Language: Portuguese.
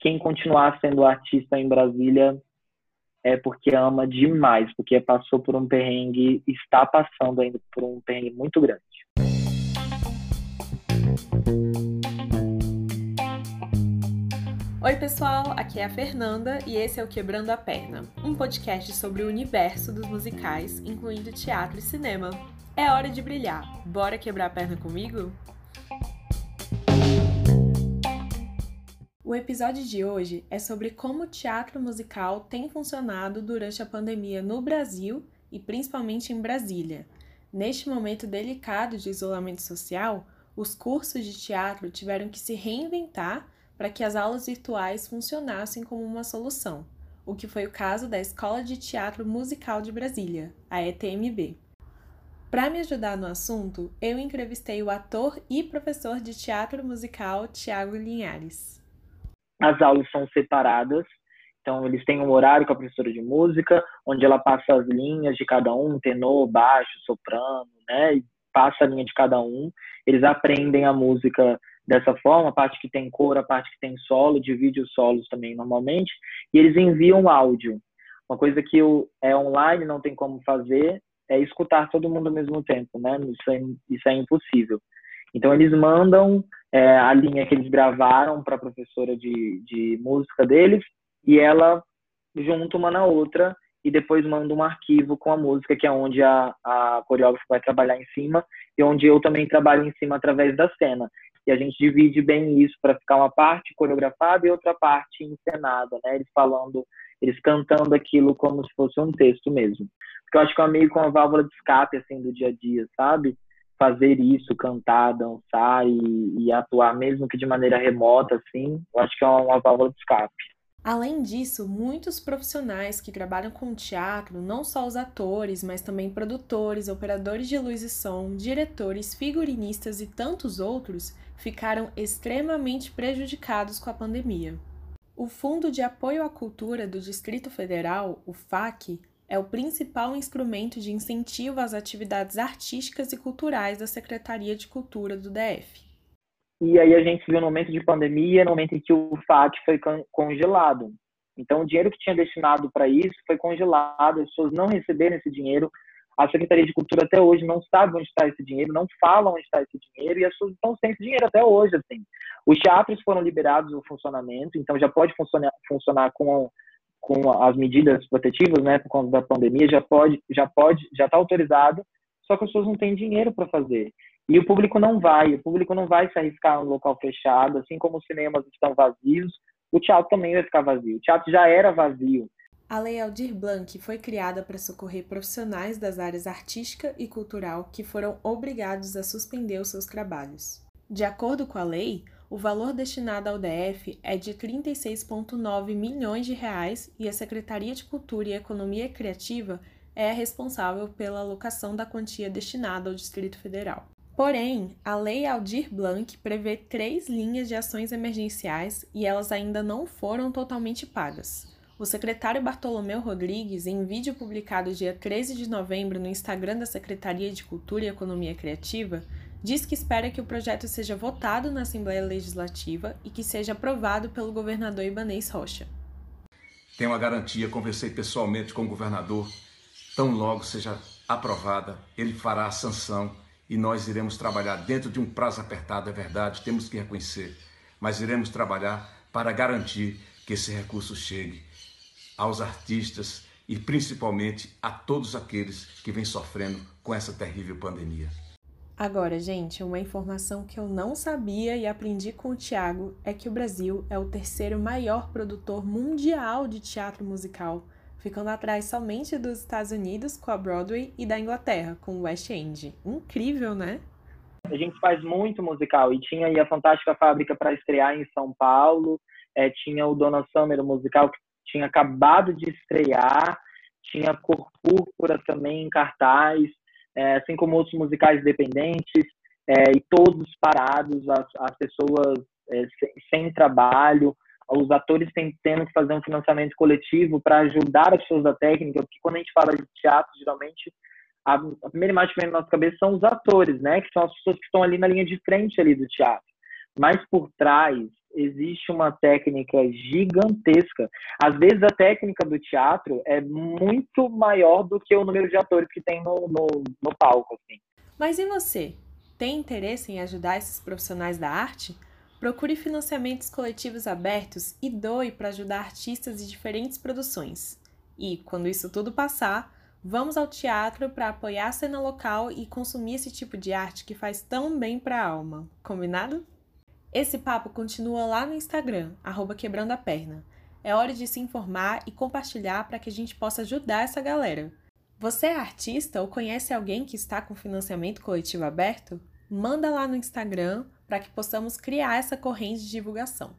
quem continuar sendo artista em Brasília é porque ama demais, porque passou por um perrengue, está passando ainda por um perrengue muito grande. Oi, pessoal, aqui é a Fernanda e esse é o Quebrando a Perna, um podcast sobre o universo dos musicais, incluindo teatro e cinema. É hora de brilhar. Bora quebrar a perna comigo? O episódio de hoje é sobre como o teatro musical tem funcionado durante a pandemia no Brasil e principalmente em Brasília. Neste momento delicado de isolamento social, os cursos de teatro tiveram que se reinventar para que as aulas virtuais funcionassem como uma solução, o que foi o caso da Escola de Teatro Musical de Brasília, a ETMB. Para me ajudar no assunto, eu entrevistei o ator e professor de teatro musical Tiago Linhares. As aulas são separadas, então eles têm um horário com a professora de música, onde ela passa as linhas de cada um, tenor, baixo, soprano, né? E passa a linha de cada um. Eles aprendem a música dessa forma, a parte que tem cor, a parte que tem solo, divide os solos também normalmente, e eles enviam áudio. Uma coisa que é online, não tem como fazer, é escutar todo mundo ao mesmo tempo, né? Isso é, isso é impossível. Então eles mandam é, a linha que eles gravaram para a professora de, de música deles e ela junta uma na outra e depois manda um arquivo com a música, que é onde a, a coreógrafa vai trabalhar em cima e onde eu também trabalho em cima através da cena. E a gente divide bem isso para ficar uma parte coreografada e outra parte encenada, né? Eles falando, eles cantando aquilo como se fosse um texto mesmo. Porque eu acho que é meio com uma válvula de escape, assim, do dia a dia, sabe? Fazer isso, cantar, dançar e, e, atuar, mesmo que de maneira remota, assim, eu acho que é uma, uma válvula de escape. Além disso, muitos profissionais que trabalham com teatro, não só os atores, mas também produtores, operadores de luz e som, diretores, figurinistas e tantos outros, ficaram extremamente prejudicados com a pandemia. O Fundo de Apoio à Cultura do Distrito Federal, o FAC, é o principal instrumento de incentivo às atividades artísticas e culturais da Secretaria de Cultura do DF. E aí a gente viu no momento de pandemia, no momento em que o FAT foi congelado. Então, o dinheiro que tinha destinado para isso foi congelado, as pessoas não receberam esse dinheiro. A Secretaria de Cultura até hoje não sabe onde está esse dinheiro, não fala onde está esse dinheiro, e as pessoas estão sem esse dinheiro até hoje. Assim. Os teatros foram liberados do funcionamento, então já pode funcionar, funcionar com com as medidas protetivas, né, por conta da pandemia, já pode, já pode, já está autorizado, só que as pessoas não têm dinheiro para fazer. E o público não vai, o público não vai se arriscar no local fechado, assim como os cinemas estão vazios, o teatro também vai ficar vazio. O teatro já era vazio. A Lei Aldir Blanc foi criada para socorrer profissionais das áreas artística e cultural que foram obrigados a suspender os seus trabalhos. De acordo com a lei, o valor destinado ao DF é de 36,9 milhões de reais e a Secretaria de Cultura e Economia Criativa é responsável pela alocação da quantia destinada ao Distrito Federal. Porém, a Lei Aldir Blanc prevê três linhas de ações emergenciais e elas ainda não foram totalmente pagas. O secretário Bartolomeu Rodrigues, em vídeo publicado dia 13 de novembro no Instagram da Secretaria de Cultura e Economia Criativa, diz que espera que o projeto seja votado na Assembleia Legislativa e que seja aprovado pelo governador Ibanês Rocha. Tenho a garantia, conversei pessoalmente com o governador, tão logo seja aprovada, ele fará a sanção e nós iremos trabalhar dentro de um prazo apertado, é verdade, temos que reconhecer, mas iremos trabalhar para garantir que esse recurso chegue aos artistas e principalmente a todos aqueles que vêm sofrendo com essa terrível pandemia. Agora, gente, uma informação que eu não sabia e aprendi com o Tiago é que o Brasil é o terceiro maior produtor mundial de teatro musical, ficando atrás somente dos Estados Unidos com a Broadway e da Inglaterra com o West End. Incrível, né? A gente faz muito musical e tinha aí a Fantástica Fábrica para estrear em São Paulo, é, tinha o Dona Summer, o musical que tinha acabado de estrear, tinha Cor Púrpura também em cartaz, é, assim como outros musicais dependentes, é, e todos parados, as, as pessoas é, sem, sem, trabalho, os atores têm, tendo que fazer um financiamento coletivo para ajudar as pessoas da técnica, porque quando a gente fala de teatro, geralmente a, a primeira imagem que vem na nossa cabeça são os atores, né, que são as pessoas que estão ali na linha de frente ali do teatro. Mas por trás existe uma técnica gigantesca. Às vezes a técnica do teatro é muito maior do que o número de atores que tem no, no, no palco. Assim. Mas e você? Tem interesse em ajudar esses profissionais da arte? Procure financiamentos coletivos abertos e doe para ajudar artistas de diferentes produções. E, quando isso tudo passar, vamos ao teatro para apoiar a cena local e consumir esse tipo de arte que faz tão bem para a alma. Combinado? Esse papo continua lá no Instagram, arroba quebrando a perna. É hora de se informar e compartilhar para que a gente possa ajudar essa galera. Você é artista ou conhece alguém que está com financiamento coletivo aberto? Manda lá no Instagram para que possamos criar essa corrente de divulgação.